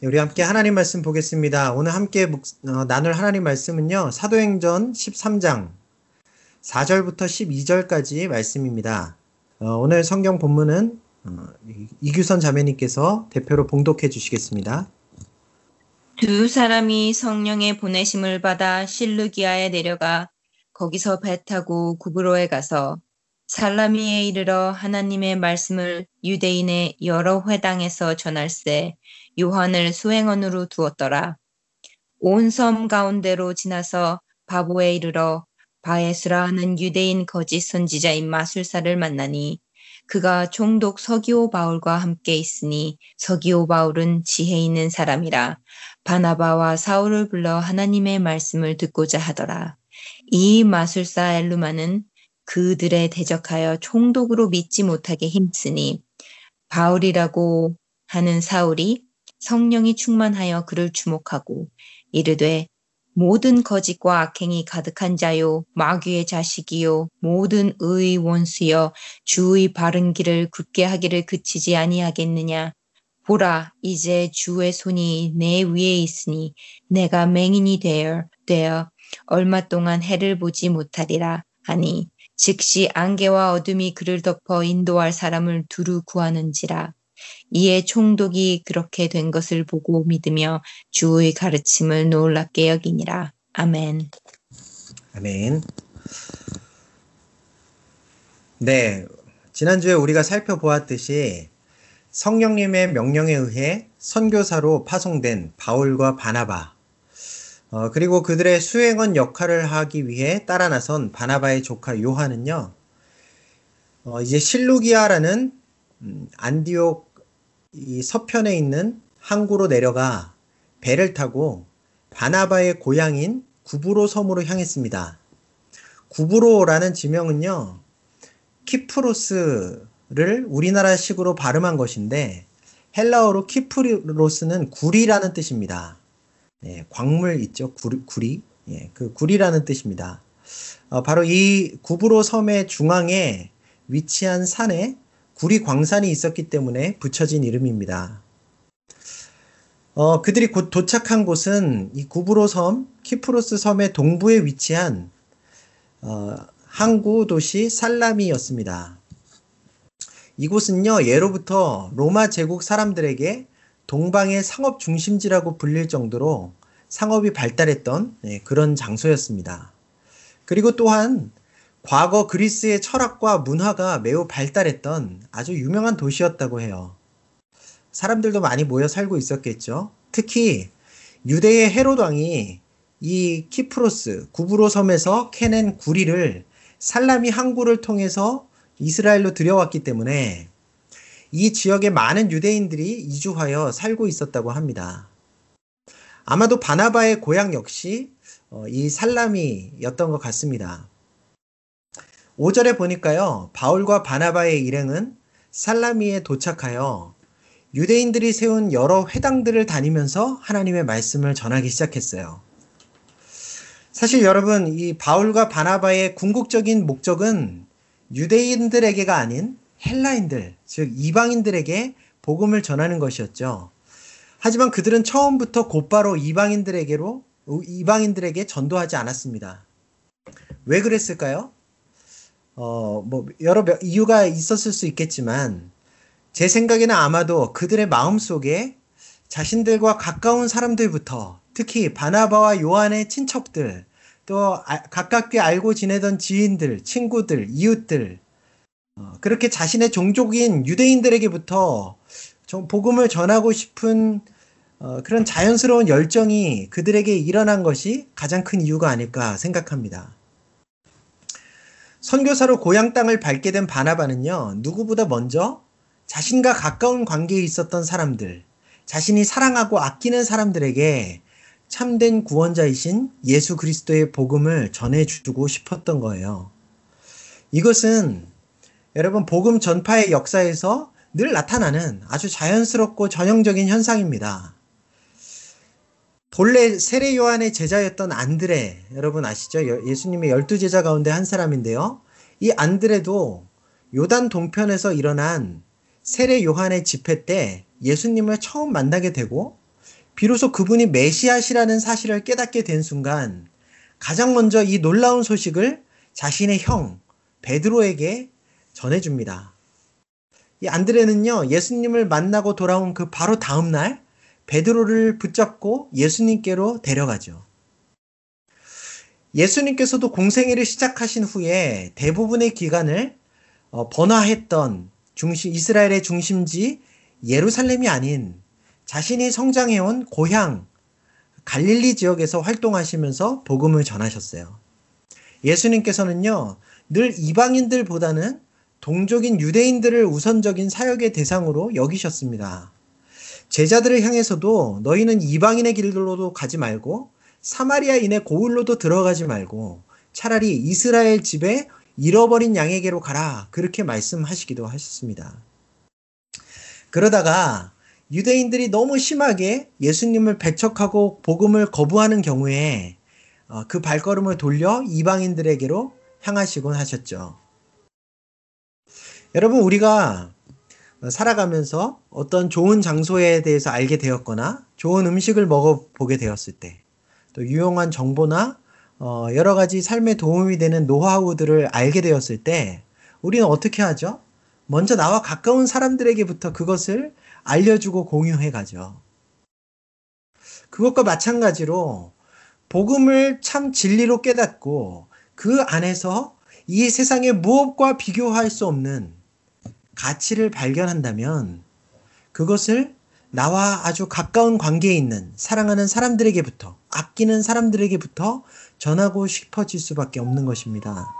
네, 우리 함께 하나님 말씀 보겠습니다. 오늘 함께 묵, 어, 나눌 하나님 말씀은요. 사도행전 13장 4절부터 12절까지 말씀입니다. 어, 오늘 성경 본문은 어, 이규선 자매님께서 대표로 봉독해 주시겠습니다. 두 사람이 성령의 보내심을 받아 실루기아에 내려가 거기서 배 타고 구브로에 가서 살라미에 이르러 하나님의 말씀을 유대인의 여러 회당에서 전할세 요한을 수행원으로 두었더라. 온 섬 가운데로 지나서 바보에 이르러 바에스라 하는 유대인 거짓 선지자인 마술사를 만나니 그가 총독 서기오 바울과 함께 있으니 서기오 바울은 지혜 있는 사람이라 바나바와 사울을 불러 하나님의 말씀을 듣고자 하더라. 이 마술사 엘루마는 그들에 대적하여 총독으로 믿지 못하게 힘쓰니 바울이라고 하는 사울이 성령이 충만하여 그를 주목하고 이르되 모든 거짓과 악행이 가득한 자요 마귀의 자식이요 모든 의의 원수여 주의 바른 길을 굳게 하기를 그치지 아니하겠느냐? 보라 이제 주의 손이 내 위에 있으니 내가 맹인이 되어, 되어 얼마 동안 해를 보지 못하리라 하니 즉시 안개와 어둠이 그를 덮어 인도할 사람을 두루 구하는지라 이에 총독이 그렇게 된 것을 보고 믿으며 주의 가르침을 놀랍게 여기니라. 아멘. 아멘. 네. 지난주에 우리가 살펴보았듯이 성령님의 명령에 의해 선교사로 파송된 바울과 바나바, 어, 그리고 그들의 수행원 역할을 하기 위해 따라 나선 바나바의 조카 요한은요, 어, 이제 실루기아라는 음, 안디옥 이 서편에 있는 항구로 내려가 배를 타고 바나바의 고향인 구브로 섬으로 향했습니다. 구브로라는 지명은요, 키프로스를 우리나라식으로 발음한 것인데, 헬라어로 키프로스는 구리라는 뜻입니다. 예, 광물 있죠? 구리, 구리. 예, 그 구리라는 뜻입니다. 어, 바로 이 구브로 섬의 중앙에 위치한 산에 구리 광산이 있었기 때문에 붙여진 이름입니다. 어, 그들이 곧 도착한 곳은 이 구브로 섬, 키프로스 섬의 동부에 위치한 어, 항구 도시 살라미였습니다. 이곳은요, 예로부터 로마 제국 사람들에게 동방의 상업 중심지라고 불릴 정도로 상업이 발달했던 네, 그런 장소였습니다. 그리고 또한 과거 그리스의 철학과 문화가 매우 발달했던 아주 유명한 도시였다고 해요. 사람들도 많이 모여 살고 있었겠죠. 특히 유대의 헤롯 왕이 이 키프로스 구브로 섬에서 캐낸 구리를 살라미 항구를 통해서 이스라엘로 들여왔기 때문에 이 지역에 많은 유대인들이 이주하여 살고 있었다고 합니다. 아마도 바나바의 고향 역시 어, 이 살라미였던 것 같습니다. 5절에 보니까요, 바울과 바나바의 일행은 살라미에 도착하여 유대인들이 세운 여러 회당들을 다니면서 하나님의 말씀을 전하기 시작했어요. 사실 여러분, 이 바울과 바나바의 궁극적인 목적은 유대인들에게가 아닌 헬라인들, 즉 이방인들에게 복음을 전하는 것이었죠. 하지만 그들은 처음부터 곧바로 이방인들에게로 이방인들에게 전도하지 않았습니다. 왜 그랬을까요? 어, 뭐, 여러 이유가 있었을 수 있겠지만, 제 생각에는 아마도 그들의 마음 속에 자신들과 가까운 사람들부터, 특히 바나바와 요한의 친척들, 또 아, 가깝게 알고 지내던 지인들, 친구들, 이웃들, 어, 그렇게 자신의 종족인 유대인들에게부터 복음을 전하고 싶은 어, 그런 자연스러운 열정이 그들에게 일어난 것이 가장 큰 이유가 아닐까 생각합니다. 선교사로 고향 땅을 밟게 된 바나바는요, 누구보다 먼저 자신과 가까운 관계에 있었던 사람들, 자신이 사랑하고 아끼는 사람들에게 참된 구원자이신 예수 그리스도의 복음을 전해주고 싶었던 거예요. 이것은 여러분 복음 전파의 역사에서 늘 나타나는 아주 자연스럽고 전형적인 현상입니다. 본래 세례 요한의 제자였던 안드레 여러분 아시죠? 예수님의 열두 제자 가운데 한 사람인데요. 이 안드레도 요단 동편에서 일어난 세례 요한의 집회 때 예수님을 처음 만나게 되고 비로소 그분이 메시아시라는 사실을 깨닫게 된 순간 가장 먼저 이 놀라운 소식을 자신의 형 베드로에게 전해줍니다. 이 안드레는요 예수님을 만나고 돌아온 그 바로 다음 날 베드로를 붙잡고 예수님께로 데려가죠. 예수님께서도 공생애를 시작하신 후에 대부분의 기간을 어, 번화했던 중심, 이스라엘의 중심지 예루살렘이 아닌 자신이 성장해온 고향 갈릴리 지역에서 활동하시면서 복음을 전하셨어요. 예수님께서는요, 늘 이방인들보다는 동족인 유대인들을 우선적인 사역의 대상으로 여기셨습니다. 제자들을 향해서도 너희는 이방인의 길로도 가지 말고 사마리아인의 고을로도 들어가지 말고 차라리 이스라엘 집에 잃어버린 양에게로 가라. 그렇게 말씀하시기도 하셨습니다. 그러다가 유대인들이 너무 심하게 예수님을 배척하고 복음을 거부하는 경우에 어, 그 발걸음을 돌려 이방인들에게로 향하시곤 하셨죠. 여러분, 우리가 살아가면서 어떤 좋은 장소에 대해서 알게 되었거나 좋은 음식을 먹어보게 되었을 때, 또 유용한 정보나 어, 여러 가지 삶에 도움이 되는 노하우들을 알게 되었을 때, 우리는 어떻게 하죠? 먼저 나와 가까운 사람들에게부터 그것을 알려주고 공유해 가죠. 그것과 마찬가지로 복음을 참 진리로 깨닫고 그 안에서 이 세상의 무엇과 비교할 수 없는 가치를 발견한다면 그것을 나와 아주 가까운 관계에 있는 사랑하는 사람들에게부터 아끼는 사람들에게부터 전하고 싶어질 수밖에 없는 것입니다.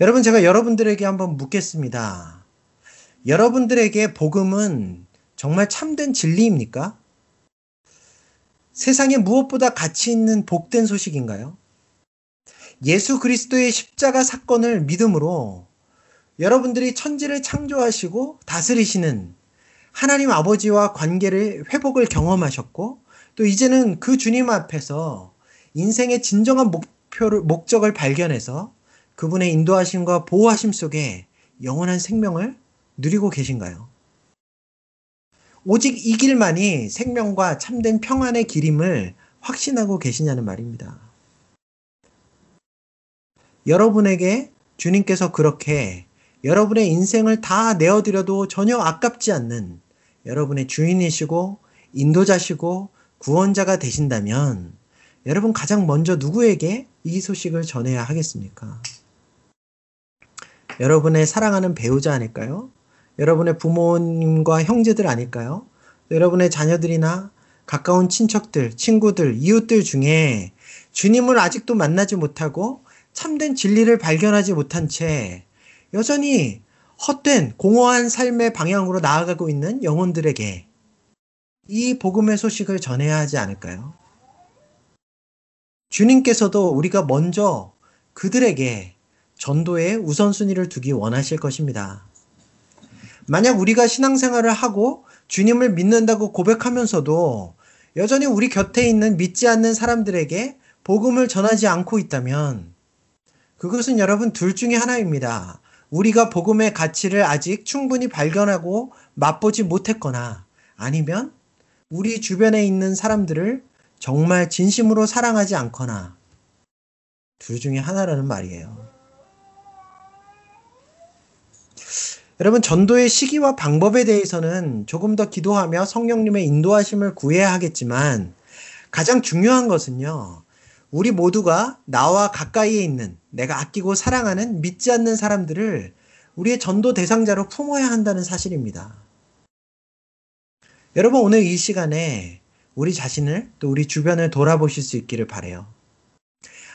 여러분 제가 여러분들에게 한번 묻겠습니다. 여러분들에게 복음은 정말 참된 진리입니까? 세상에 무엇보다 가치 있는 복된 소식인가요? 예수 그리스도의 십자가 사건을 믿음으로 여러분들이 천지를 창조하시고 다스리시는 하나님 아버지와 관계를 회복을 경험하셨고 또 이제는 그 주님 앞에서 인생의 진정한 목표를 목적을 발견해서 그분의 인도하심과 보호하심 속에 영원한 생명을 누리고 계신가요? 오직 이 길만이 생명과 참된 평안의 길임을 확신하고 계시냐는 말입니다. 여러분에게 주님께서 그렇게 여러분의 인생을 다 내어드려도 전혀 아깝지 않는 여러분의 주인이시고 인도자시고 구원자가 되신다면 여러분 가장 먼저 누구에게 이 소식을 전해야 하겠습니까? 여러분의 사랑하는 배우자 아닐까요? 여러분의 부모님과 형제들 아닐까요? 여러분의 자녀들이나 가까운 친척들, 친구들, 이웃들 중에 주님을 아직도 만나지 못하고 참된 진리를 발견하지 못한 채 여전히 헛된 공허한 삶의 방향으로 나아가고 있는 영혼들에게 이 복음의 소식을 전해야 하지 않을까요? 주님께서도 우리가 먼저 그들에게 전도에 우선순위를 두기 원하실 것입니다. 만약 우리가 신앙생활을 하고 주님을 믿는다고 고백하면서도 여전히 우리 곁에 있는 믿지 않는 사람들에게 복음을 전하지 않고 있다면 그것은 여러분 둘 중에 하나입니다. 우리가 복음의 가치를 아직 충분히 발견하고 맛보지 못했거나 아니면 우리 주변에 있는 사람들을 정말 진심으로 사랑하지 않거나 둘 중에 하나라는 말이에요. 여러분, 전도의 시기와 방법에 대해서는 조금 더 기도하며 성령님의 인도하심을 구해야 하겠지만 가장 중요한 것은요, 우리 모두가 나와 가까이에 있는 내가 아끼고 사랑하는 믿지 않는 사람들을 우리의 전도 대상자로 품어야 한다는 사실입니다. 여러분 오늘 이 시간에 우리 자신을 또 우리 주변을 돌아보실 수 있기를 바래요.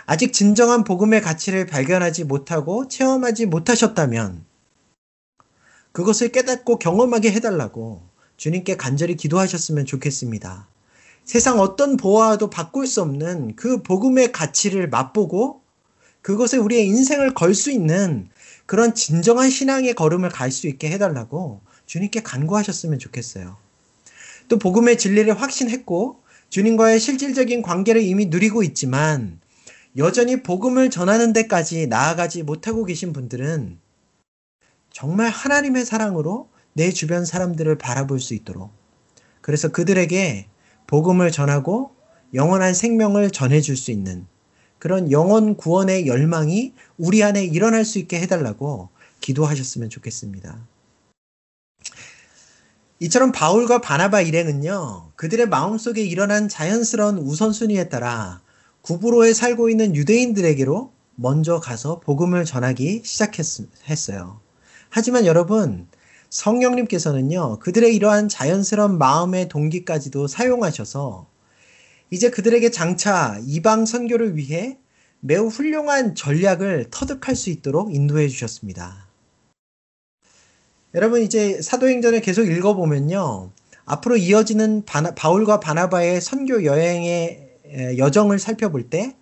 아직 진정한 복음의 가치를 발견하지 못하고 체험하지 못하셨다면 그것을 깨닫고 경험하게 해달라고 주님께 간절히 기도하셨으면 좋겠습니다. 세상 어떤 보아도 바꿀 수 없는 그 복음의 가치를 맛보고 그것에 우리의 인생을 걸 수 있는 그런 진정한 신앙의 걸음을 갈 수 있게 해달라고 주님께 간구하셨으면 좋겠어요. 또 복음의 진리를 확신했고 주님과의 실질적인 관계를 이미 누리고 있지만 여전히 복음을 전하는 데까지 나아가지 못하고 계신 분들은 정말 하나님의 사랑으로 내 주변 사람들을 바라볼 수 있도록 그래서 그들에게 복음을 전하고 영원한 생명을 전해줄 수 있는 그런 영원 구원의 열망이 우리 안에 일어날 수 있게 해달라고 기도하셨으면 좋겠습니다. 이처럼 바울과 바나바 일행은요, 그들의 마음속에 일어난 자연스러운 우선순위에 따라 구부로에 살고 있는 유대인들에게로 먼저 가서 복음을 전하기 시작했어요. 하지만 여러분, 성령님께서는요, 그들의 이러한 자연스러운 마음의 동기까지도 사용하셔서 이제 그들에게 장차 이방 선교를 위해 매우 훌륭한 전략을 터득할 수 있도록 인도해 주셨습니다. 여러분 이제 사도행전을 계속 읽어보면요. 앞으로 이어지는 바나, 바울과 바나바의 선교 여행의 여정을 살펴볼 때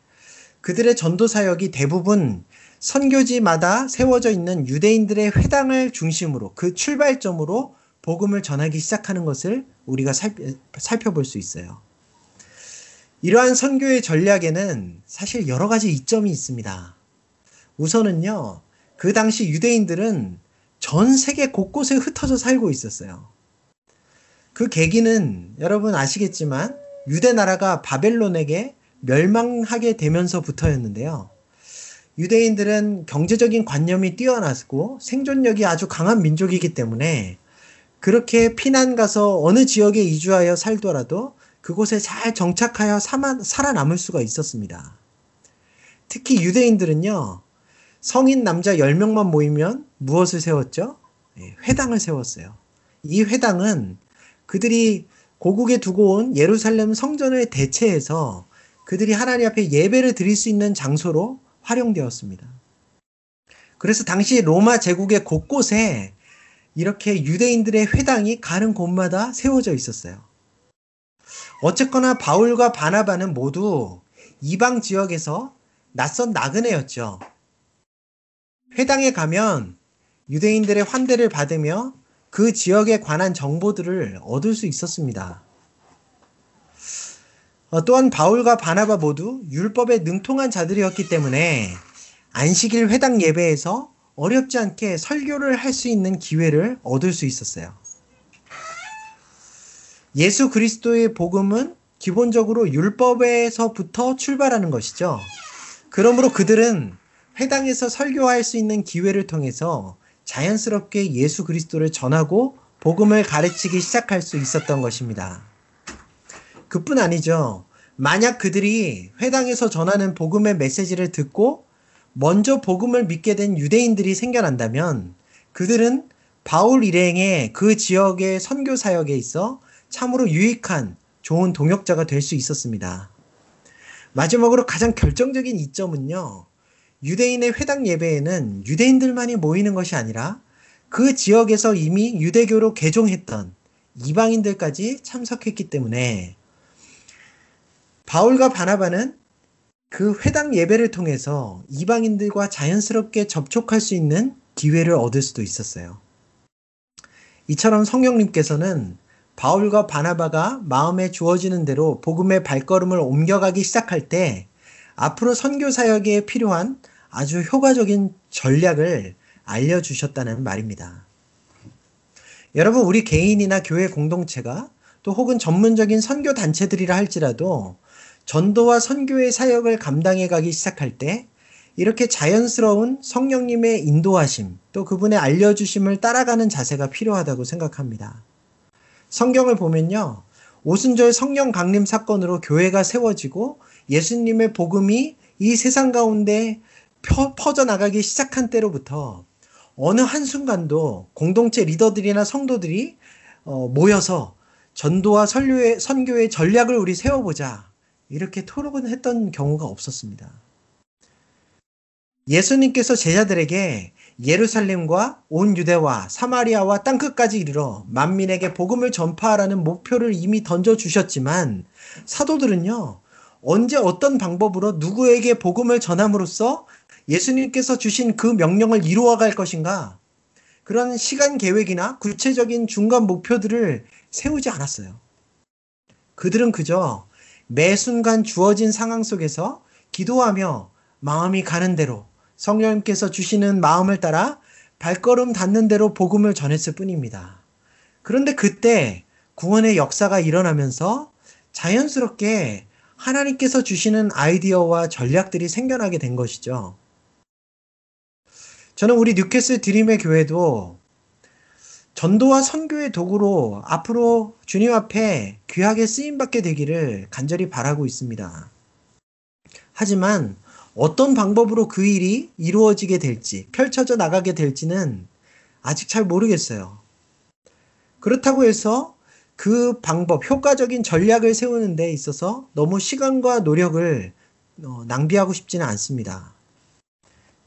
그들의 전도 사역이 대부분 선교지마다 세워져 있는 유대인들의 회당을 중심으로 그 출발점으로 복음을 전하기 시작하는 것을 우리가 살펴볼 수 있어요. 이러한 선교의 전략에는 사실 여러 가지 이점이 있습니다. 우선은요, 그 당시 유대인들은 전 세계 곳곳에 흩어져 살고 있었어요. 그 계기는 여러분 아시겠지만 유대 나라가 바벨론에게 멸망하게 되면서부터였는데요. 유대인들은 경제적인 관념이 뛰어나고 생존력이 아주 강한 민족이기 때문에 그렇게 피난 가서 어느 지역에 이주하여 살더라도 그곳에 잘 정착하여 살아남을 수가 있었습니다. 특히 유대인들은요, 성인 남자 10명만 모이면 무엇을 세웠죠? 예, 회당을 세웠어요. 이 회당은 그들이 고국에 두고 온 예루살렘 성전을 대체해서 그들이 하나님 앞에 예배를 드릴 수 있는 장소로 활용되었습니다. 그래서 당시 로마 제국의 곳곳에 이렇게 유대인들의 회당이 가는 곳마다 세워져 있었어요. 어쨌거나 바울과 바나바는 모두 이방 지역에서 낯선 나그네였죠. 회당에 가면 유대인들의 환대를 받으며 그 지역에 관한 정보들을 얻을 수 있었습니다. 어, 또한 바울과 바나바 모두 율법에 능통한 자들이었기 때문에 안식일 회당 예배에서 어렵지 않게 설교를 할 수 있는 기회를 얻을 수 있었어요. 예수 그리스도의 복음은 기본적으로 율법에서부터 출발하는 것이죠. 그러므로 그들은 회당에서 설교할 수 있는 기회를 통해서 자연스럽게 예수 그리스도를 전하고 복음을 가르치기 시작할 수 있었던 것입니다. 그뿐 아니죠. 만약 그들이 회당에서 전하는 복음의 메시지를 듣고 먼저 복음을 믿게 된 유대인들이 생겨난다면 그들은 바울 일행의 그 지역의 선교 사역에 있어 참으로 유익한 좋은 동역자가 될 수 있었습니다. 마지막으로 가장 결정적인 이점은요. 유대인의 회당 예배에는 유대인들만이 모이는 것이 아니라 그 지역에서 이미 유대교로 개종했던 이방인들까지 참석했기 때문에 바울과 바나바는 그 회당 예배를 통해서 이방인들과 자연스럽게 접촉할 수 있는 기회를 얻을 수도 있었어요. 이처럼 성령님께서는 바울과 바나바가 마음에 주어지는 대로 복음의 발걸음을 옮겨가기 시작할 때 앞으로 선교 사역에 필요한 아주 효과적인 전략을 알려주셨다는 말입니다. 여러분, 우리 개인이나 교회 공동체가 또 혹은 전문적인 선교 단체들이라 할지라도 전도와 선교의 사역을 감당해 가기 시작할 때 이렇게 자연스러운 성령님의 인도하심 또 그분의 알려주심을 따라가는 자세가 필요하다고 생각합니다. 성경을 보면요. 오순절 성령 강림 사건으로 교회가 세워지고 예수님의 복음이 이 세상 가운데 퍼져나가기 시작한 때로부터 어느 한순간도 공동체 리더들이나 성도들이 어, 모여서 전도와 선교의, 선교의 전략을 우리 세워보자. 이렇게 토론을 했던 경우가 없었습니다. 예수님께서 제자들에게 예루살렘과 온 유대와 사마리아와 땅끝까지 이르러 만민에게 복음을 전파하라는 목표를 이미 던져 주셨지만 사도들은요. 언제 어떤 방법으로 누구에게 복음을 전함으로써 예수님께서 주신 그 명령을 이루어 갈 것인가? 그런 시간 계획이나 구체적인 중간 목표들을 세우지 않았어요. 그들은 그저 매 순간 주어진 상황 속에서 기도하며 마음이 가는 대로 성령님께서 주시는 마음을 따라 발걸음 닿는 대로 복음을 전했을 뿐입니다. 그런데 그때 구원의 역사가 일어나면서 자연스럽게 하나님께서 주시는 아이디어와 전략들이 생겨나게 된 것이죠. 저는 우리 뉴캐슬 드림의 교회도 전도와 선교의 도구로 앞으로 주님 앞에 귀하게 쓰임받게 되기를 간절히 바라고 있습니다. 하지만 어떤 방법으로 그 일이 이루어지게 될지, 펼쳐져 나가게 될지는 아직 잘 모르겠어요. 그렇다고 해서 그 방법, 효과적인 전략을 세우는 데 있어서 너무 시간과 노력을 어, 낭비하고 싶지는 않습니다.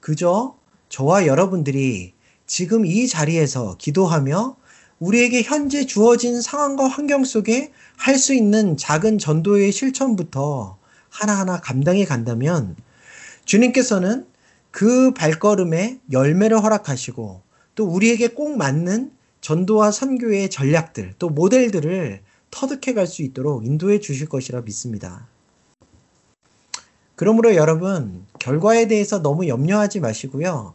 그저 저와 여러분들이 지금 이 자리에서 기도하며 우리에게 현재 주어진 상황과 환경 속에 할 수 있는 작은 전도의 실천부터 하나하나 감당해 간다면 주님께서는 그 발걸음에 열매를 허락하시고 또 우리에게 꼭 맞는 전도와 선교의 전략들 또 모델들을 터득해 갈 수 있도록 인도해 주실 것이라 믿습니다. 그러므로 여러분 결과에 대해서 너무 염려하지 마시고요.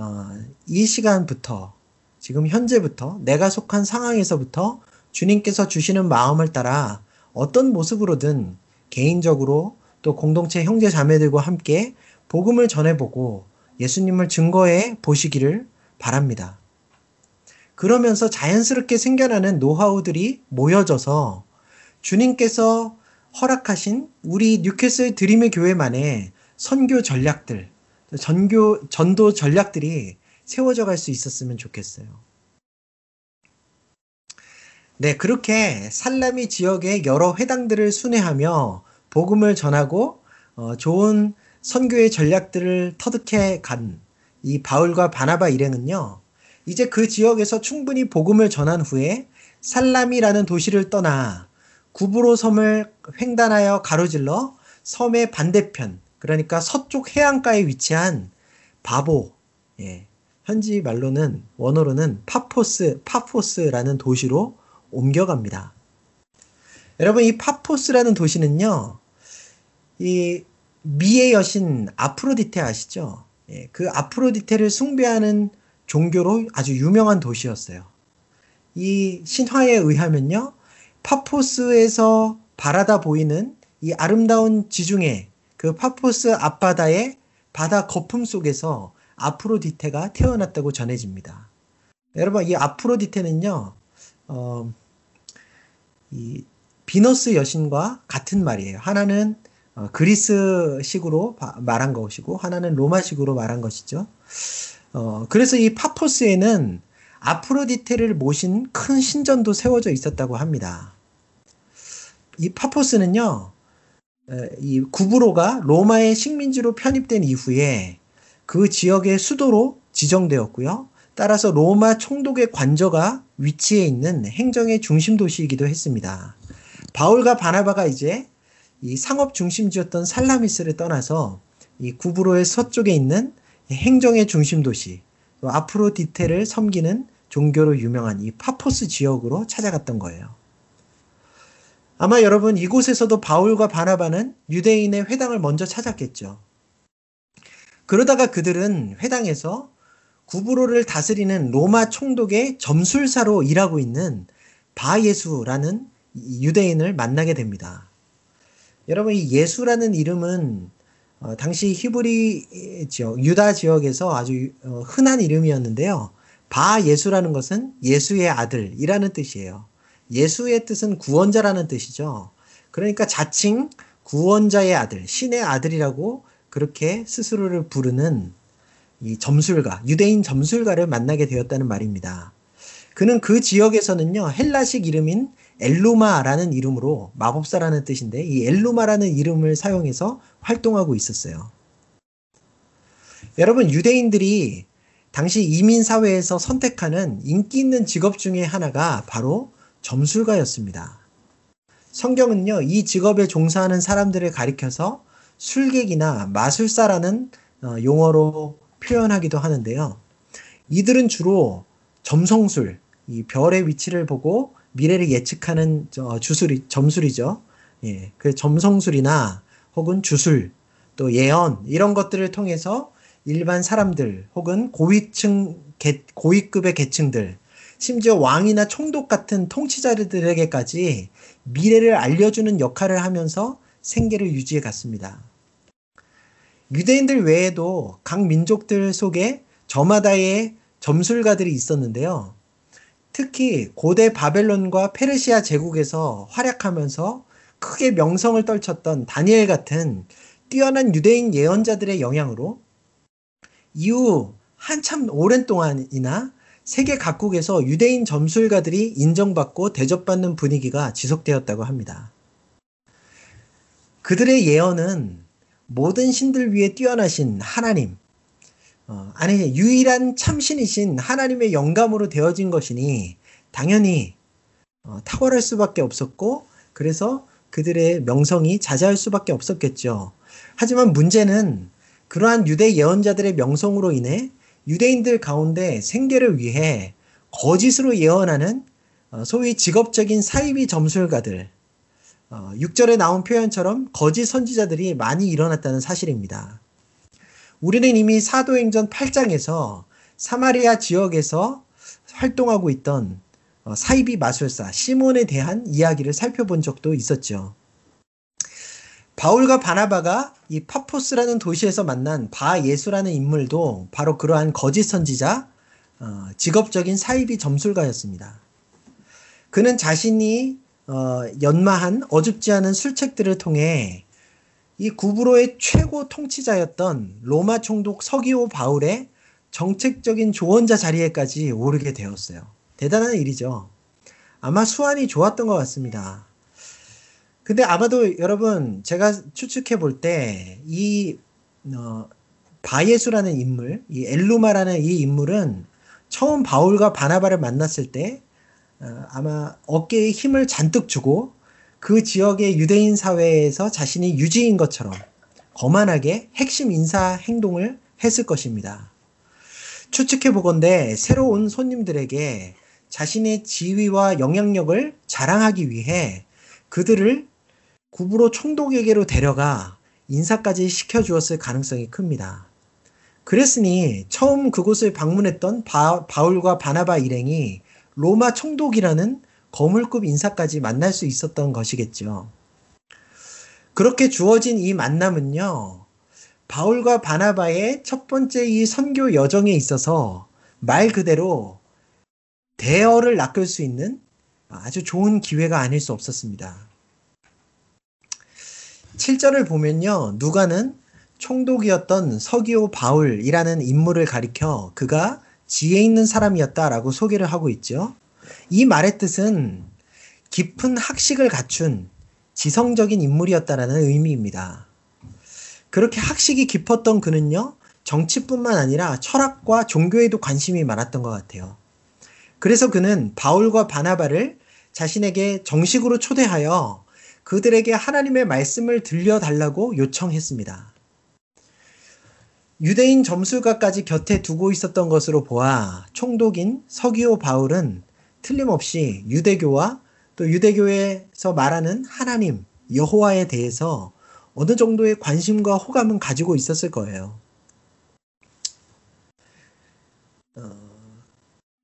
어, 이 시간부터 지금 현재부터 내가 속한 상황에서부터 주님께서 주시는 마음을 따라 어떤 모습으로든 개인적으로 또 공동체 형제 자매들과 함께 복음을 전해보고 예수님을 증거해 보시기를 바랍니다. 그러면서 자연스럽게 생겨나는 노하우들이 모여져서 주님께서 허락하신 우리 뉴캐슬 드림의 교회만의 선교 전략들, 전교, 전도 전략들이 세워져 갈 수 있었으면 좋겠어요. 네, 그렇게 살라미 지역의 여러 회당들을 순회하며 복음을 전하고 어, 좋은 선교의 전략들을 터득해 간 이 바울과 바나바 일행은요. 이제 그 지역에서 충분히 복음을 전한 후에 살람이라는 도시를 떠나 구브로 섬을 횡단하여 가로질러 섬의 반대편, 그러니까 서쪽 해안가에 위치한 바보, 예, 현지 말로는 원어로는 파포스, 파포스라는 도시로 옮겨갑니다. 여러분 이 파포스라는 도시는요, 이 미의 여신 아프로디테 아시죠? 예, 그 아프로디테를 숭배하는 종교로 아주 유명한 도시였어요. 이 신화에 의하면요, 파포스에서 바라다 보이는 이 아름다운 지중해, 그 파포스 앞바다의 바다 거품 속에서 아프로디테가 태어났다고 전해집니다. 여러분, 이 아프로디테는요, 어, 이 비너스 여신과 같은 말이에요. 하나는 어, 그리스식으로 말한 것이고 하나는 로마식으로 말한 것이죠. 어, 그래서 이 파포스에는 아프로디테를 모신 큰 신전도 세워져 있었다고 합니다. 이 파포스는요, 이 구브로가 로마의 식민지로 편입된 이후에 그 지역의 수도로 지정되었고요. 따라서 로마 총독의 관저가 위치해 있는 행정의 중심 도시이기도 했습니다. 바울과 바나바가 이제 이 상업 중심지였던 살라미스를 떠나서 이 구브로의 서쪽에 있는 행정의 중심 도시, 또 아프로디테를 섬기는 종교로 유명한 이 파포스 지역으로 찾아갔던 거예요. 아마 여러분 이곳에서도 바울과 바나바는 유대인의 회당을 먼저 찾았겠죠. 그러다가 그들은 회당에서 구브로를 다스리는 로마 총독의 점술사로 일하고 있는 바 예수라는 유대인을 만나게 됩니다. 여러분 이 예수라는 이름은 어, 당시 히브리 지역, 유다 지역에서 아주 어, 흔한 이름이었는데요. 바 예수라는 것은 예수의 아들이라는 뜻이에요. 예수의 뜻은 구원자라는 뜻이죠. 그러니까 자칭 구원자의 아들, 신의 아들이라고 그렇게 스스로를 부르는 이 점술가, 유대인 점술가를 만나게 되었다는 말입니다. 그는 그 지역에서는요, 헬라식 이름인 엘루마라는 이름으로 마법사라는 뜻인데 이 엘루마라는 이름을 사용해서 활동하고 있었어요. 여러분 유대인들이 당시 이민 사회에서 선택하는 인기 있는 직업 중에 하나가 바로 점술가였습니다. 성경은요, 이 직업에 종사하는 사람들을 가리켜서 술객이나 마술사라는 어, 용어로 표현하기도 하는데요. 이들은 주로 점성술, 이 별의 위치를 보고 미래를 예측하는 주술이 점술이죠. 예, 그 점성술이나 혹은 주술 또 예언 이런 것들을 통해서 일반 사람들 혹은 고위층 고위급의 계층들 심지어 왕이나 총독 같은 통치자들에게까지 미래를 알려주는 역할을 하면서 생계를 유지해 갔습니다. 유대인들 외에도 각 민족들 속에 저마다의 점술가들이 있었는데요. 특히 고대 바벨론과 페르시아 제국에서 활약하면서 크게 명성을 떨쳤던 다니엘 같은 뛰어난 유대인 예언자들의 영향으로 이후 한참 오랜 동안이나 세계 각국에서 유대인 점술가들이 인정받고 대접받는 분위기가 지속되었다고 합니다. 그들의 예언은 모든 신들 위에 뛰어나신 하나님, 어, 아니 유일한 참신이신 하나님의 영감으로 되어진 것이니 당연히 어, 탁월할 수밖에 없었고 그래서 그들의 명성이 자자할 수밖에 없었겠죠. 하지만 문제는 그러한 유대 예언자들의 명성으로 인해 유대인들 가운데 생계를 위해 거짓으로 예언하는 어, 소위 직업적인 사이비 점술가들, 6절에 어, 나온 표현처럼 거짓 선지자들이 많이 일어났다는 사실입니다. 우리는 이미 사도행전 8장에서 사마리아 지역에서 활동하고 있던 어, 사이비 마술사 시몬에 대한 이야기를 살펴본 적도 있었죠. 바울과 바나바가 이 파포스라는 도시에서 만난 바 예수라는 인물도 바로 그러한 거짓 선지자, 어, 직업적인 사이비 점술가였습니다. 그는 자신이 어, 연마한 어줍지 않은 술책들을 통해 이 구브로의 최고 통치자였던 로마 총독 서기오 바울의 정책적인 조언자 자리에까지 오르게 되었어요. 대단한 일이죠. 아마 수완이 좋았던 것 같습니다. 근데 아마도 여러분 제가 추측해 볼 때이 어, 바예수라는 인물, 이 엘루마라는 이 인물은 처음 바울과 바나바를 만났을 때 어, 아마 어깨에 힘을 잔뜩 주고 그 지역의 유대인 사회에서 자신이 유지인 것처럼 거만하게 핵심 인사 행동을 했을 것입니다. 추측해 보건대 새로 운 손님들에게 자신의 지위와 영향력을 자랑하기 위해 그들을 구부로 총독에게로 데려가 인사까지 시켜주었을 가능성이 큽니다. 그랬으니 처음 그곳을 방문했던 바, 바울과 바나바 일행이 로마 총독이라는 거물급 인사까지 만날 수 있었던 것이겠죠. 그렇게 주어진 이 만남은요, 바울과 바나바의 첫 번째 이 선교 여정에 있어서 말 그대로 대어를 낚을 수 있는 아주 좋은 기회가 아닐 수 없었습니다. 7절을 보면요, 누가는 총독이었던 서기오 바울이라는 인물을 가리켜 그가 지혜 있는 사람이었다라고 소개를 하고 있죠. 이 말의 뜻은 깊은 학식을 갖춘 지성적인 인물이었다라는 의미입니다. 그렇게 학식이 깊었던 그는요, 정치뿐만 아니라 철학과 종교에도 관심이 많았던 것 같아요. 그래서 그는 바울과 바나바를 자신에게 정식으로 초대하여 그들에게 하나님의 말씀을 들려달라고 요청했습니다. 유대인 점술가까지 곁에 두고 있었던 것으로 보아 총독인 서기오 바울은 틀림없이 유대교와 또 유대교에서 말하는 하나님, 여호와에 대해서 어느 정도의 관심과 호감은 가지고 있었을 거예요. 어,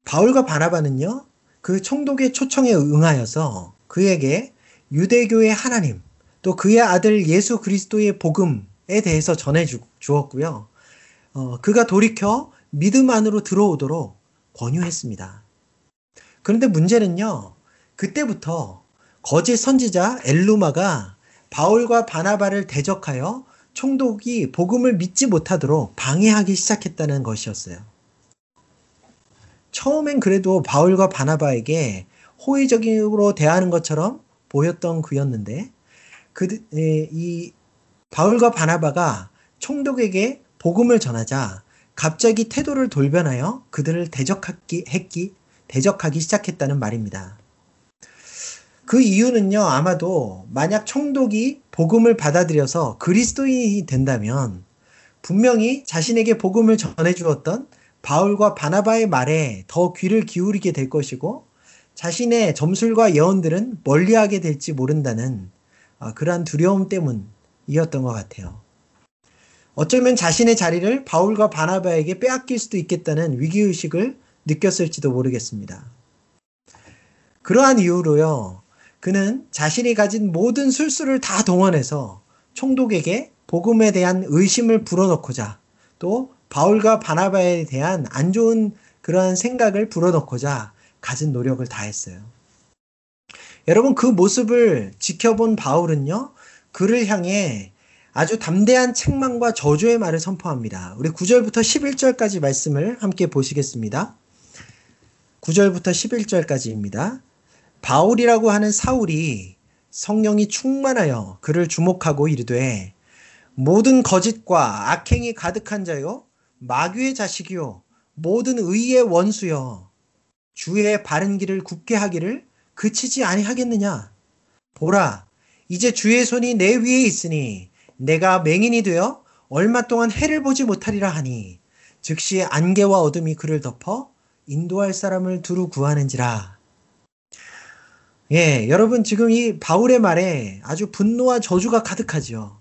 바울과 바나바는요, 그 총독의 초청에 응하여서 그에게 유대교의 하나님, 또 그의 아들 예수 그리스도의 복음에 대해서 전해 주었고요. 어, 그가 돌이켜 믿음 안으로 들어오도록 권유했습니다. 그런데 문제는요, 그때부터 거짓 선지자 엘루마가 바울과 바나바를 대적하여 총독이 복음을 믿지 못하도록 방해하기 시작했다는 것이었어요. 처음엔 그래도 바울과 바나바에게 호의적으로 대하는 것처럼 보였던 그였는데, 그, 이 바울과 바나바가 총독에게 복음을 전하자 갑자기 태도를 돌변하여 그들을 대적하기, 했기, 대적하기 시작했다는 말입니다. 그 이유는요, 아마도 만약 총독이 복음을 받아들여서 그리스도인이 된다면 분명히 자신에게 복음을 전해주었던 바울과 바나바의 말에 더 귀를 기울이게 될 것이고 자신의 점술과 예언들은 멀리하게 될지 모른다는 아, 그러한 두려움 때문이었던 것 같아요. 어쩌면 자신의 자리를 바울과 바나바에게 빼앗길 수도 있겠다는 위기의식을 느꼈을지도 모르겠습니다. 그러한 이유로요. 그는 자신이 가진 모든 술수를 다 동원해서 총독에게 복음에 대한 의심을 불어넣고자 또 바울과 바나바에 대한 안 좋은 그러한 생각을 불어넣고자 가진 노력을 다했어요. 여러분 그 모습을 지켜본 바울은요. 그를 향해 아주 담대한 책망과 저주의 말을 선포합니다. 우리 9절부터 11절까지 말씀을 함께 보시겠습니다. 9절부터 11절까지입니다. 바울이라고 하는 사울이 성령이 충만하여 그를 주목하고 이르되 모든 거짓과 악행이 가득한 자요 마귀의 자식이요 모든 의의 원수여 주의 바른 길을 굽게 하기를 그치지 아니하겠느냐 보라 이제 주의 손이 내 위에 있으니 내가 맹인이 되어 얼마 동안 해를 보지 못하리라 하니 즉시 안개와 어둠이 그를 덮어 인도할 사람을 두루 구하는지라. 예, 여러분 지금 이 바울의 말에 아주 분노와 저주가 가득하죠.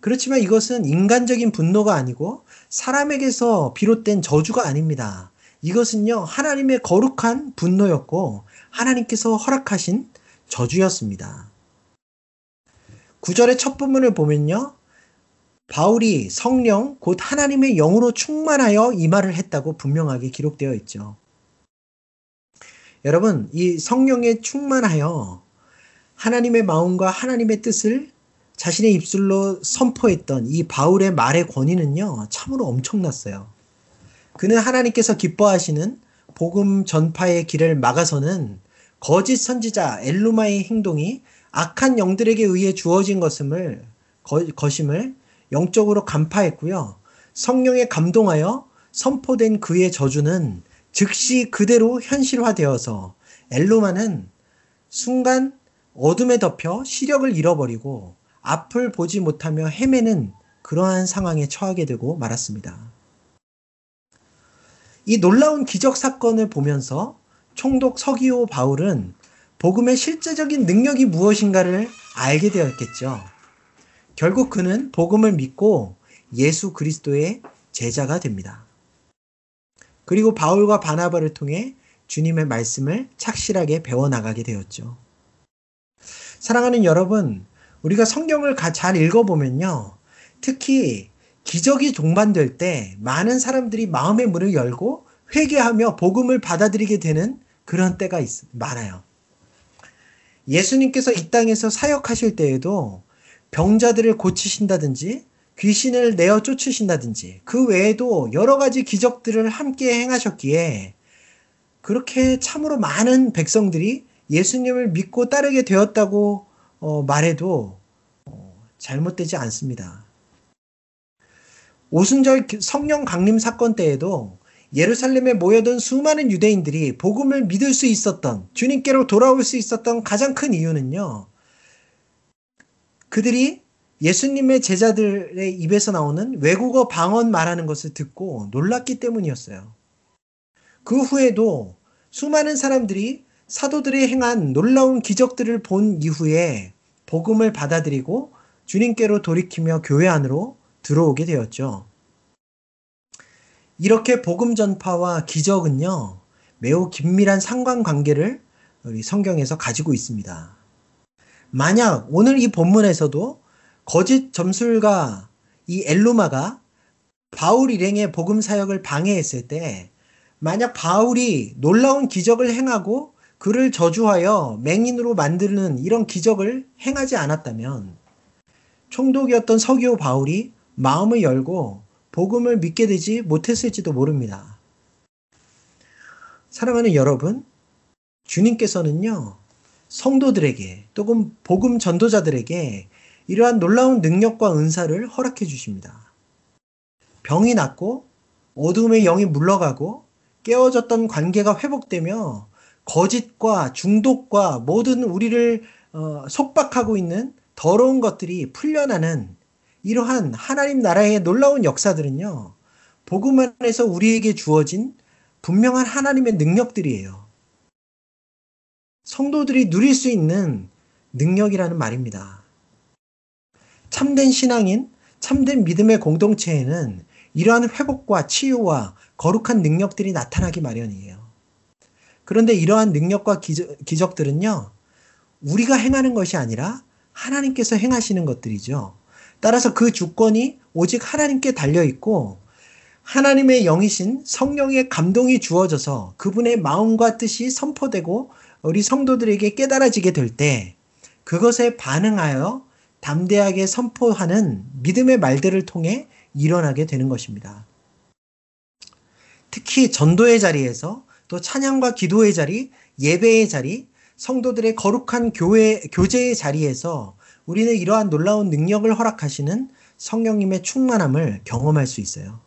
그렇지만 이것은 인간적인 분노가 아니고 사람에게서 비롯된 저주가 아닙니다. 이것은요, 하나님의 거룩한 분노였고, 하나님께서 허락하신 저주였습니다. 구절의 첫 부분을 보면요. 바울이 성령 곧 하나님의 영으로 충만하여 이 말을 했다고 분명하게 기록되어 있죠. 여러분, 이 성령에 충만하여 하나님의 마음과 하나님의 뜻을 자신의 입술로 선포했던 이 바울의 말의 권위는요, 참으로 엄청났어요. 그는 하나님께서 기뻐하시는 복음 전파의 길을 막아서는 거짓 선지자 엘루마의 행동이 악한 영들에게 의해 주어진 것임을, 것임을 영적으로 간파했고요. 성령에 감동하여 선포된 그의 저주는 즉시 그대로 현실화되어서 엘로마는 순간 어둠에 덮여 시력을 잃어버리고 앞을 보지 못하며 헤매는 그러한 상황에 처하게 되고 말았습니다. 이 놀라운 기적 사건을 보면서 총독 서기오 바울은 복음의 실제적인 능력이 무엇인가를 알게 되었겠죠. 결국 그는 복음을 믿고 예수 그리스도의 제자가 됩니다. 그리고 바울과 바나바를 통해 주님의 말씀을 착실하게 배워나가게 되었죠. 사랑하는 여러분, 우리가 성경을 잘 읽어보면요. 특히 기적이 동반될 때 많은 사람들이 마음의 문을 열고 회개하며 복음을 받아들이게 되는 그런 때가 있, 많아요. 예수님께서 이 땅에서 사역하실 때에도 병자들을 고치신다든지 귀신을 내어 쫓으신다든지 그 외에도 여러 가지 기적들을 함께 행하셨기에 그렇게 참으로 많은 백성들이 예수님을 믿고 따르게 되었다고 어, 말해도 어, 잘못되지 않습니다. 오순절 성령 강림 사건 때에도 예루살렘에 모여든 수많은 유대인들이 복음을 믿을 수 있었던 주님께로 돌아올 수 있었던 가장 큰 이유는요. 그들이 예수님의 제자들의 입에서 나오는 외국어 방언 말하는 것을 듣고 놀랐기 때문이었어요. 그 후에도 수많은 사람들이 사도들이 행한 놀라운 기적들을 본 이후에 복음을 받아들이고 주님께로 돌이키며 교회 안으로 들어오게 되었죠. 이렇게 복음 전파와 기적은요, 매우 긴밀한 상관관계를 우리 성경에서 가지고 있습니다. 만약 오늘 이 본문에서도 거짓 점술가 이 엘루마가 바울 일행의 복음 사역을 방해했을 때 만약 바울이 놀라운 기적을 행하고 그를 저주하여 맹인으로 만드는 이런 기적을 행하지 않았다면 총독이었던 서기오 바울이 마음을 열고 복음을 믿게 되지 못했을지도 모릅니다. 사랑하는 여러분, 주님께서는요, 성도들에게 또는 복음 전도자들에게 이러한 놀라운 능력과 은사를 허락해 주십니다. 병이 낫고 어둠의 영이 물러가고 깨어졌던 관계가 회복되며 거짓과 중독과 모든 우리를 어, 속박하고 있는 더러운 것들이 풀려나는 이러한 하나님 나라의 놀라운 역사들은요. 복음 안에서 우리에게 주어진 분명한 하나님의 능력들이에요. 성도들이 누릴 수 있는 능력이라는 말입니다. 참된 신앙인, 참된 믿음의 공동체에는 이러한 회복과 치유와 거룩한 능력들이 나타나기 마련이에요. 그런데 이러한 능력과 기적, 들은요 우리가 행하는 것이 아니라 하나님께서 행하시는 것들이죠. 따라서 그 주권이 오직 하나님께 달려 있고 하나님의 영이신 성령의 감동이 주어져서 그분의 마음과 뜻이 선포되고 우리 성도들에게 깨달아지게 될 때 그것에 반응하여 담대하게 선포하는 믿음의 말들을 통해 일어나게 되는 것입니다. 특히 전도의 자리에서 또 찬양과 기도의 자리, 예배의 자리, 성도들의 거룩한 교회, 교제의 자리에서 우리는 이러한 놀라운 능력을 허락하시는 성령님의 충만함을 경험할 수 있어요.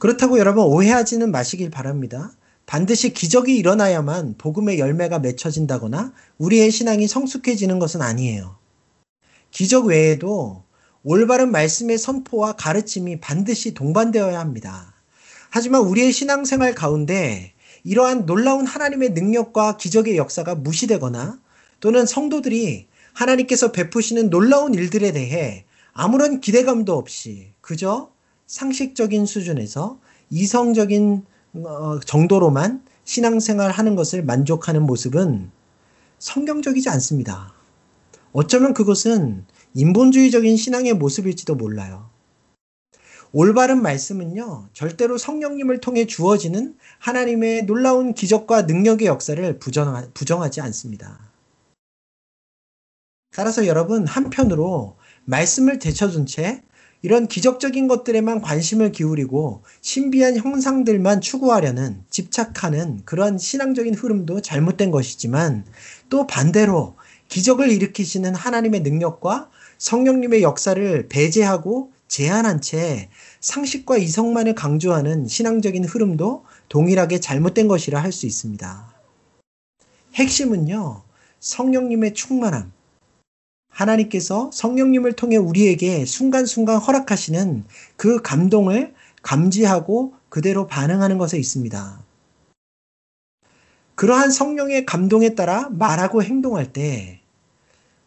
그렇다고 여러분 오해하지는 마시길 바랍니다. 반드시 기적이 일어나야만 복음의 열매가 맺혀진다거나 우리의 신앙이 성숙해지는 것은 아니에요. 기적 외에도 올바른 말씀의 선포와 가르침이 반드시 동반되어야 합니다. 하지만 우리의 신앙생활 가운데 이러한 놀라운 하나님의 능력과 기적의 역사가 무시되거나 또는 성도들이 하나님께서 베푸시는 놀라운 일들에 대해 아무런 기대감도 없이 그저 상식적인 수준에서 이성적인 어, 정도로만 신앙생활 하는 것을 만족하는 모습은 성경적이지 않습니다. 어쩌면 그것은 인본주의적인 신앙의 모습일지도 몰라요. 올바른 말씀은요, 절대로 성령님을 통해 주어지는 하나님의 놀라운 기적과 능력의 역사를 부정하, 부정하지 않습니다. 따라서 여러분, 한편으로 말씀을 되쳐둔 채 이런 기적적인 것들에만 관심을 기울이고 신비한 형상들만 추구하려는 집착하는 그런 신앙적인 흐름도 잘못된 것이지만 또 반대로 기적을 일으키시는 하나님의 능력과 성령님의 역사를 배제하고 제한한 채 상식과 이성만을 강조하는 신앙적인 흐름도 동일하게 잘못된 것이라 할 수 있습니다. 핵심은요, 성령님의 충만함, 하나님께서 성령님을 통해 우리에게 순간순간 허락하시는 그 감동을 감지하고 그대로 반응하는 것에 있습니다. 그러한 성령의 감동에 따라 말하고 행동할 때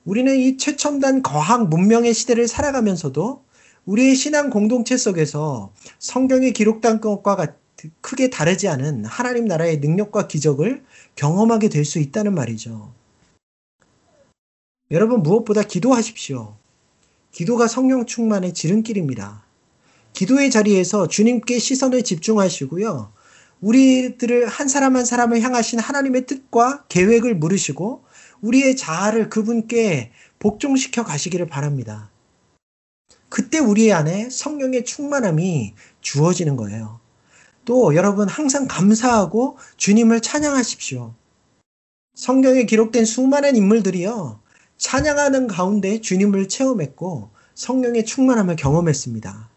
우리는 이 최첨단 거학 문명의 시대를 살아가면서도 우리의 신앙 공동체 속에서 성경에 기록된 것과 크게 다르지 않은 하나님 나라의 능력과 기적을 경험하게 될 수 있다는 말이죠. 여러분 무엇보다 기도하십시오. 기도가 성령 충만의 지름길입니다. 기도의 자리에서 주님께 시선을 집중하시고요. 우리들을 한 사람 한 사람을 향하신 하나님의 뜻과 계획을 물으시고 우리의 자아를 그분께 복종시켜 가시기를 바랍니다. 그때 우리 안에 성령의 충만함이 주어지는 거예요. 또 여러분 항상 감사하고 주님을 찬양하십시오. 성경에 기록된 수많은 인물들이요. 찬양하는 가운데 주님을 체험했고 성령의 충만함을 경험했습니다.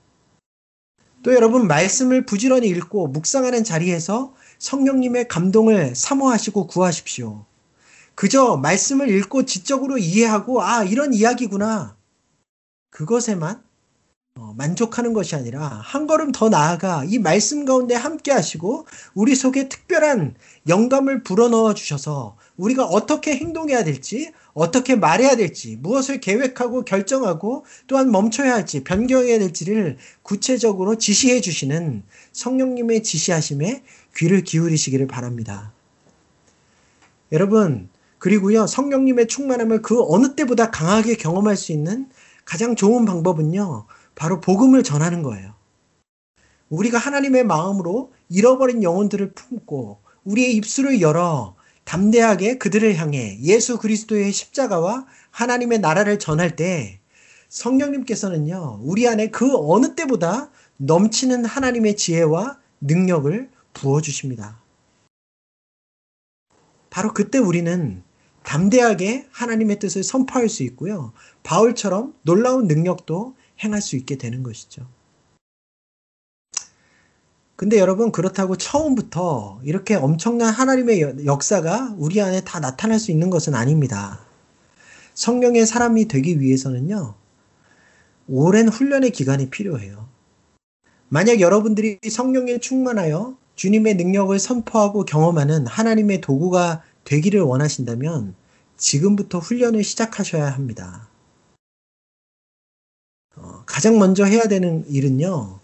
또 여러분 말씀을 부지런히 읽고 묵상하는 자리에서 성령님의 감동을 사모하시고 구하십시오. 그저 말씀을 읽고 지적으로 이해하고 아 이런 이야기구나 그것에만 어, 만족하는 것이 아니라 한 걸음 더 나아가 이 말씀 가운데 함께 하시고 우리 속에 특별한 영감을 불어넣어 주셔서 우리가 어떻게 행동해야 될지 어떻게 말해야 될지, 무엇을 계획하고 결정하고 또한 멈춰야 할지, 변경해야 될지를 구체적으로 지시해 주시는 성령님의 지시하심에 귀를 기울이시기를 바랍니다. 여러분, 그리고요, 성령님의 충만함을 그 어느 때보다 강하게 경험할 수 있는 가장 좋은 방법은요, 바로 복음을 전하는 거예요. 우리가 하나님의 마음으로 잃어버린 영혼들을 품고 우리의 입술을 열어 담대하게 그들을 향해 예수 그리스도의 십자가와 하나님의 나라를 전할 때 성령님께서는요, 우리 안에 그 어느 때보다 넘치는 하나님의 지혜와 능력을 부어주십니다. 바로 그때 우리는 담대하게 하나님의 뜻을 선포할 수 있고요. 바울처럼 놀라운 능력도 행할 수 있게 되는 것이죠. 근데 여러분 그렇다고 처음부터 이렇게 엄청난 하나님의 역사가 우리 안에 다 나타날 수 있는 것은 아닙니다. 성령의 사람이 되기 위해서는요. 오랜 훈련의 기간이 필요해요. 만약 여러분들이 성령에 충만하여 주님의 능력을 선포하고 경험하는 하나님의 도구가 되기를 원하신다면 지금부터 훈련을 시작하셔야 합니다. 어, 가장 먼저 해야 되는 일은요.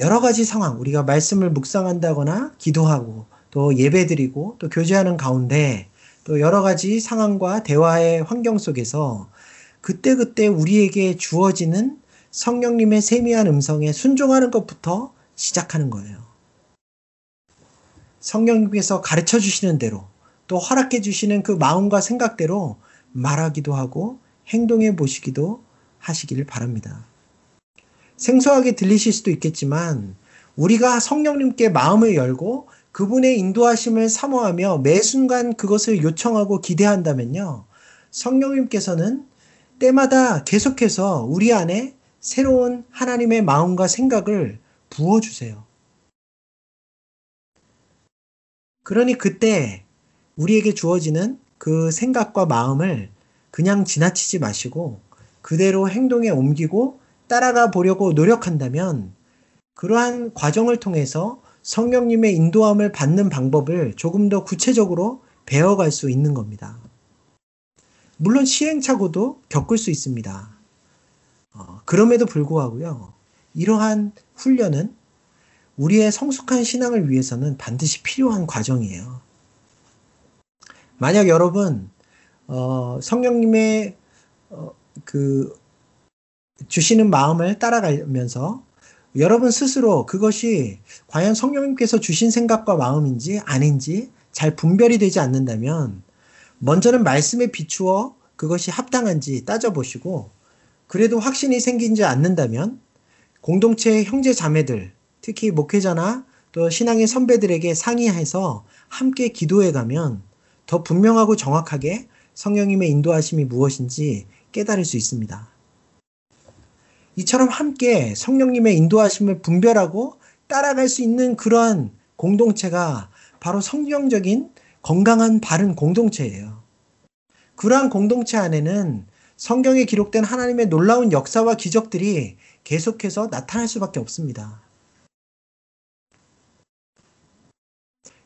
여러 가지 상황, 우리가 말씀을 묵상한다거나 기도하고 또 예배드리고 또 교제하는 가운데 또 여러 가지 상황과 대화의 환경 속에서 그때그때 우리에게 주어지는 성령님의 세미한 음성에 순종하는 것부터 시작하는 거예요. 성령님께서 가르쳐 주시는 대로 또 허락해 주시는 그 마음과 생각대로 말하기도 하고 행동해 보시기도 하시기를 바랍니다. 생소하게 들리실 수도 있겠지만 우리가 성령님께 마음을 열고 그분의 인도하심을 사모하며 매 순간 그것을 요청하고 기대한다면요. 성령님께서는 때마다 계속해서 우리 안에 새로운 하나님의 마음과 생각을 부어주세요. 그러니 그때 우리에게 주어지는 그 생각과 마음을 그냥 지나치지 마시고 그대로 행동에 옮기고 따라가 보려고 노력한다면 그러한 과정을 통해서 성령님의 인도함을 받는 방법을 조금 더 구체적으로 배워갈 수 있는 겁니다. 물론 시행착오도 겪을 수 있습니다. 어, 그럼에도 불구하고요, 이러한 훈련은 우리의 성숙한 신앙을 위해서는 반드시 필요한 과정이에요. 만약 여러분 어, 성령님의 어, 그 주시는 마음을 따라가면서 여러분 스스로 그것이 과연 성령님께서 주신 생각과 마음인지 아닌지 잘 분별이 되지 않는다면 먼저는 말씀에 비추어 그것이 합당한지 따져보시고 그래도 확신이 생기지 않는다면 공동체 형제 자매들 특히 목회자나 또 신앙의 선배들에게 상의해서 함께 기도해 가면 더 분명하고 정확하게 성령님의 인도하심이 무엇인지 깨달을 수 있습니다. 이처럼 함께 성령님의 인도하심을 분별하고 따라갈 수 있는 그러한 공동체가 바로 성경적인 건강한 바른 공동체예요. 그러한 공동체 안에는 성경에 기록된 하나님의 놀라운 역사와 기적들이 계속해서 나타날 수밖에 없습니다.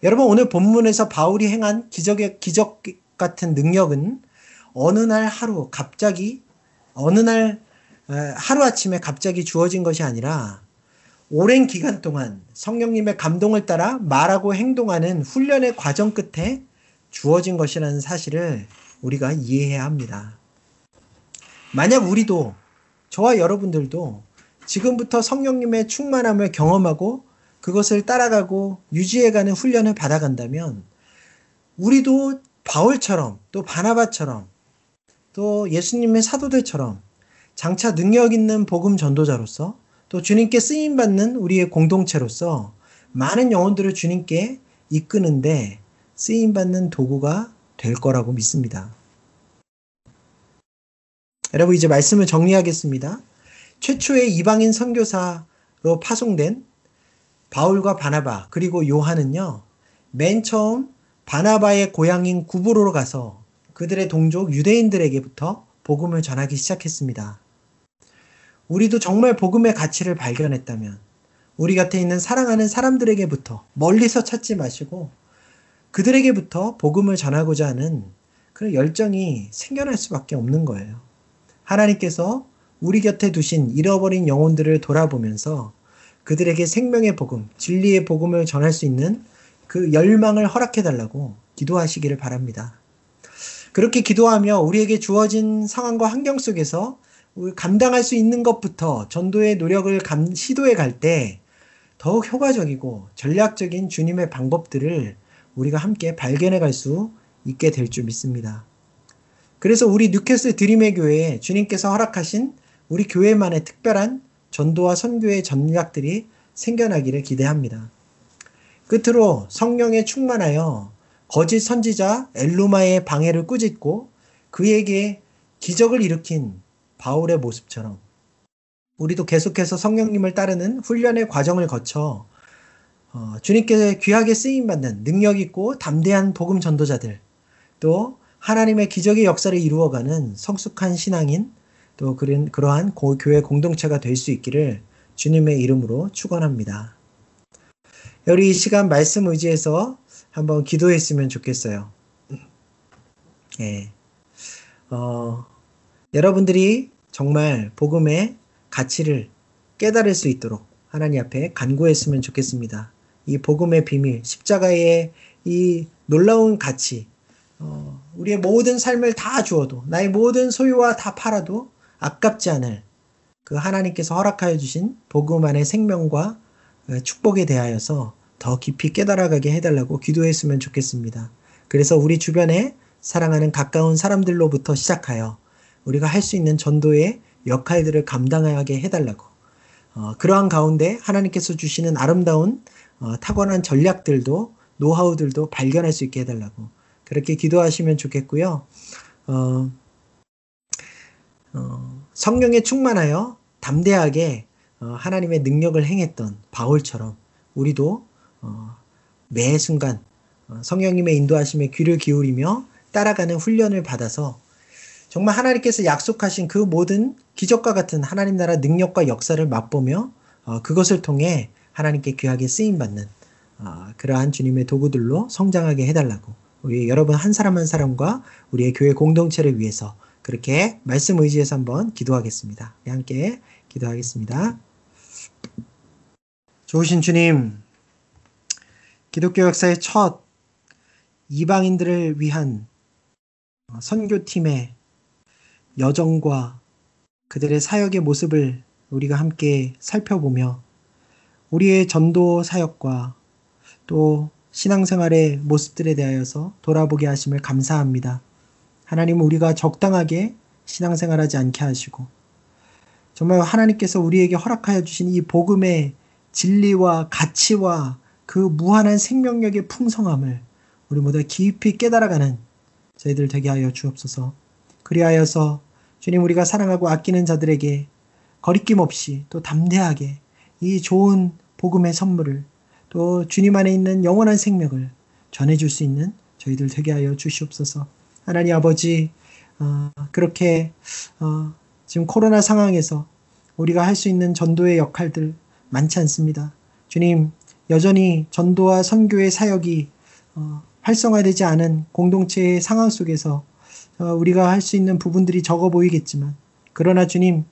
여러분 오늘 본문에서 바울이 행한 기적의 기적 같은 능력은 어느 날 하루 갑자기 어느 날 하루아침에 갑자기 주어진 것이 아니라 오랜 기간 동안 성령님의 감동을 따라 말하고 행동하는 훈련의 과정 끝에 주어진 것이라는 사실을 우리가 이해해야 합니다. 만약 우리도 저와 여러분들도 지금부터 성령님의 충만함을 경험하고 그것을 따라가고 유지해가는 훈련을 받아간다면 우리도 바울처럼 또 바나바처럼 또 예수님의 사도들처럼 장차 능력 있는 복음 전도자로서 또 주님께 쓰임 받는 우리의 공동체로서 많은 영혼들을 주님께 이끄는데 쓰임 받는 도구가 될 거라고 믿습니다. 여러분 이제 말씀을 정리하겠습니다. 최초의 이방인 선교사로 파송된 바울과 바나바 그리고 요한은요. 맨 처음 바나바의 고향인 구브로로 가서 그들의 동족 유대인들에게부터 복음을 전하기 시작했습니다. 우리도 정말 복음의 가치를 발견했다면 우리 곁에 있는 사랑하는 사람들에게부터 멀리서 찾지 마시고 그들에게부터 복음을 전하고자 하는 그런 열정이 생겨날 수밖에 없는 거예요. 하나님께서 우리 곁에 두신 잃어버린 영혼들을 돌아보면서 그들에게 생명의 복음, 진리의 복음을 전할 수 있는 그 열망을 허락해 달라고 기도하시기를 바랍니다. 그렇게 기도하며 우리에게 주어진 상황과 환경 속에서 감당할 수 있는 것부터 전도의 노력을 감, 시도해 갈 때 더욱 효과적이고 전략적인 주님의 방법들을 우리가 함께 발견해 갈 수 있게 될 줄 믿습니다. 그래서 우리 뉴캐슬 드림의 교회에 주님께서 허락하신 우리 교회만의 특별한 전도와 선교의 전략들이 생겨나기를 기대합니다. 끝으로 성령에 충만하여 거짓 선지자 엘루마의 방해를 꾸짖고 그에게 기적을 일으킨 바울의 모습처럼 우리도 계속해서 성령님을 따르는 훈련의 과정을 거쳐 어, 주님께 귀하게 쓰임 받는 능력 있고 담대한 복음 전도자들 또 하나님의 기적의 역사를 이루어가는 성숙한 신앙인 또 그런 그러한 교회 공동체가 될 수 있기를 주님의 이름으로 축원합니다. 우리 이 시간 말씀 의지해서 한번 기도했으면 좋겠어요. 예. 어, 여러분들이 정말 복음의 가치를 깨달을 수 있도록 하나님 앞에 간구했으면 좋겠습니다. 이 복음의 비밀, 십자가의 이 놀라운 가치, 어, 우리의 모든 삶을 다 주어도, 나의 모든 소유와 다 팔아도 아깝지 않을 그 하나님께서 허락하여 주신 복음 안의 생명과 어, 축복에 대하여서 더 깊이 깨달아가게 해달라고 기도했으면 좋겠습니다. 그래서 우리 주변에 사랑하는 가까운 사람들로부터 시작하여 우리가 할 수 있는 전도의 역할들을 감당하게 해달라고 어, 그러한 가운데 하나님께서 주시는 아름다운 어, 타고난 전략들도 노하우들도 발견할 수 있게 해달라고 그렇게 기도하시면 좋겠고요. 어, 어, 성령에 충만하여 담대하게 어, 하나님의 능력을 행했던 바울처럼 우리도 어, 매 순간 어, 성령님의 인도하심에 귀를 기울이며 따라가는 훈련을 받아서 정말 하나님께서 약속하신 그 모든 기적과 같은 하나님 나라 능력과 역사를 맛보며 어, 그것을 통해 하나님께 귀하게 쓰임 받는 어, 그러한 주님의 도구들로 성장하게 해달라고 우리 여러분 한 사람 한 사람과 우리의 교회 공동체를 위해서 그렇게 말씀 의지해서 한번 기도하겠습니다. 함께 기도하겠습니다. 좋으신 주님, 기독교 역사의 첫 이방인들을 위한 선교팀의 여정과 그들의 사역의 모습을 우리가 함께 살펴보며 우리의 전도 사역과 또 신앙생활의 모습들에 대하여서 돌아보게 하심을 감사합니다. 하나님 우리가 적당하게 신앙생활하지 않게 하시고 정말 하나님께서 우리에게 허락하여 주신 이 복음의 진리와 가치와 그 무한한 생명력의 풍성함을 우리 모두 깊이 깨달아가는 저희들 되게 하여 주옵소서. 그리하여서 주님 우리가 사랑하고 아끼는 자들에게 거리낌 없이 또 담대하게 이 좋은 복음의 선물을 또 주님 안에 있는 영원한 생명을 전해줄 수 있는 저희들 되게 하여 주시옵소서. 하나님 아버지 어, 그렇게 어, 지금 코로나 상황에서 우리가 할 수 있는 전도의 역할들 많지 않습니다. 주님 여전히 전도와 선교의 사역이 어, 활성화되지 않은 공동체의 상황 속에서 어, 우리가 할 수 있는 부분들이 적어 보이겠지만 그러나 주님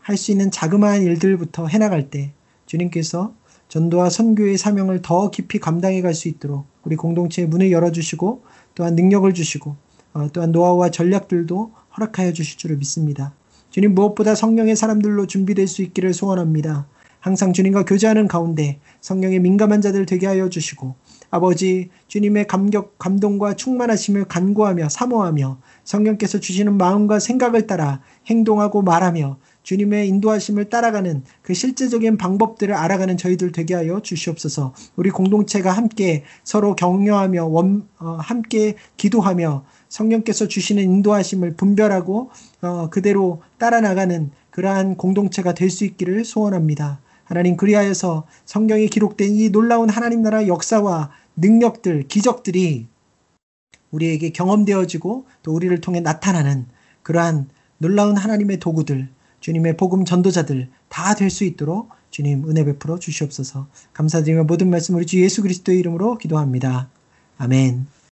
할 수 있는 자그마한 일들부터 해나갈 때 주님께서 전도와 선교의 사명을 더 깊이 감당해 갈 수 있도록 우리 공동체의 문을 열어주시고 또한 능력을 주시고 어, 또한 노하우와 전략들도 허락하여 주실 줄을 믿습니다. 주님 무엇보다 성령의 사람들로 준비될 수 있기를 소원합니다. 항상 주님과 교제하는 가운데 성령의 민감한 자들 되게 하여 주시고 아버지 주님의 감격 감동과 충만하심을 간구하며 사모하며 성령께서 주시는 마음과 생각을 따라 행동하고 말하며 주님의 인도하심을 따라가는 그 실제적인 방법들을 알아가는 저희들 되게 하여 주시옵소서. 우리 공동체가 함께 서로 격려하며 원, 어, 함께 기도하며 성령께서 주시는 인도하심을 분별하고 어, 그대로 따라 나가는 그러한 공동체가 될 수 있기를 소원합니다. 하나님 그리하여서 성경에 기록된 이 놀라운 하나님 나라 역사와 능력들, 기적들이 우리에게 경험되어지고 또 우리를 통해 나타나는 그러한 놀라운 하나님의 도구들, 주님의 복음 전도자들 다 될 수 있도록 주님 은혜 베풀어 주시옵소서. 감사드리며 모든 말씀 우리 주 예수 그리스도의 이름으로 기도합니다. 아멘.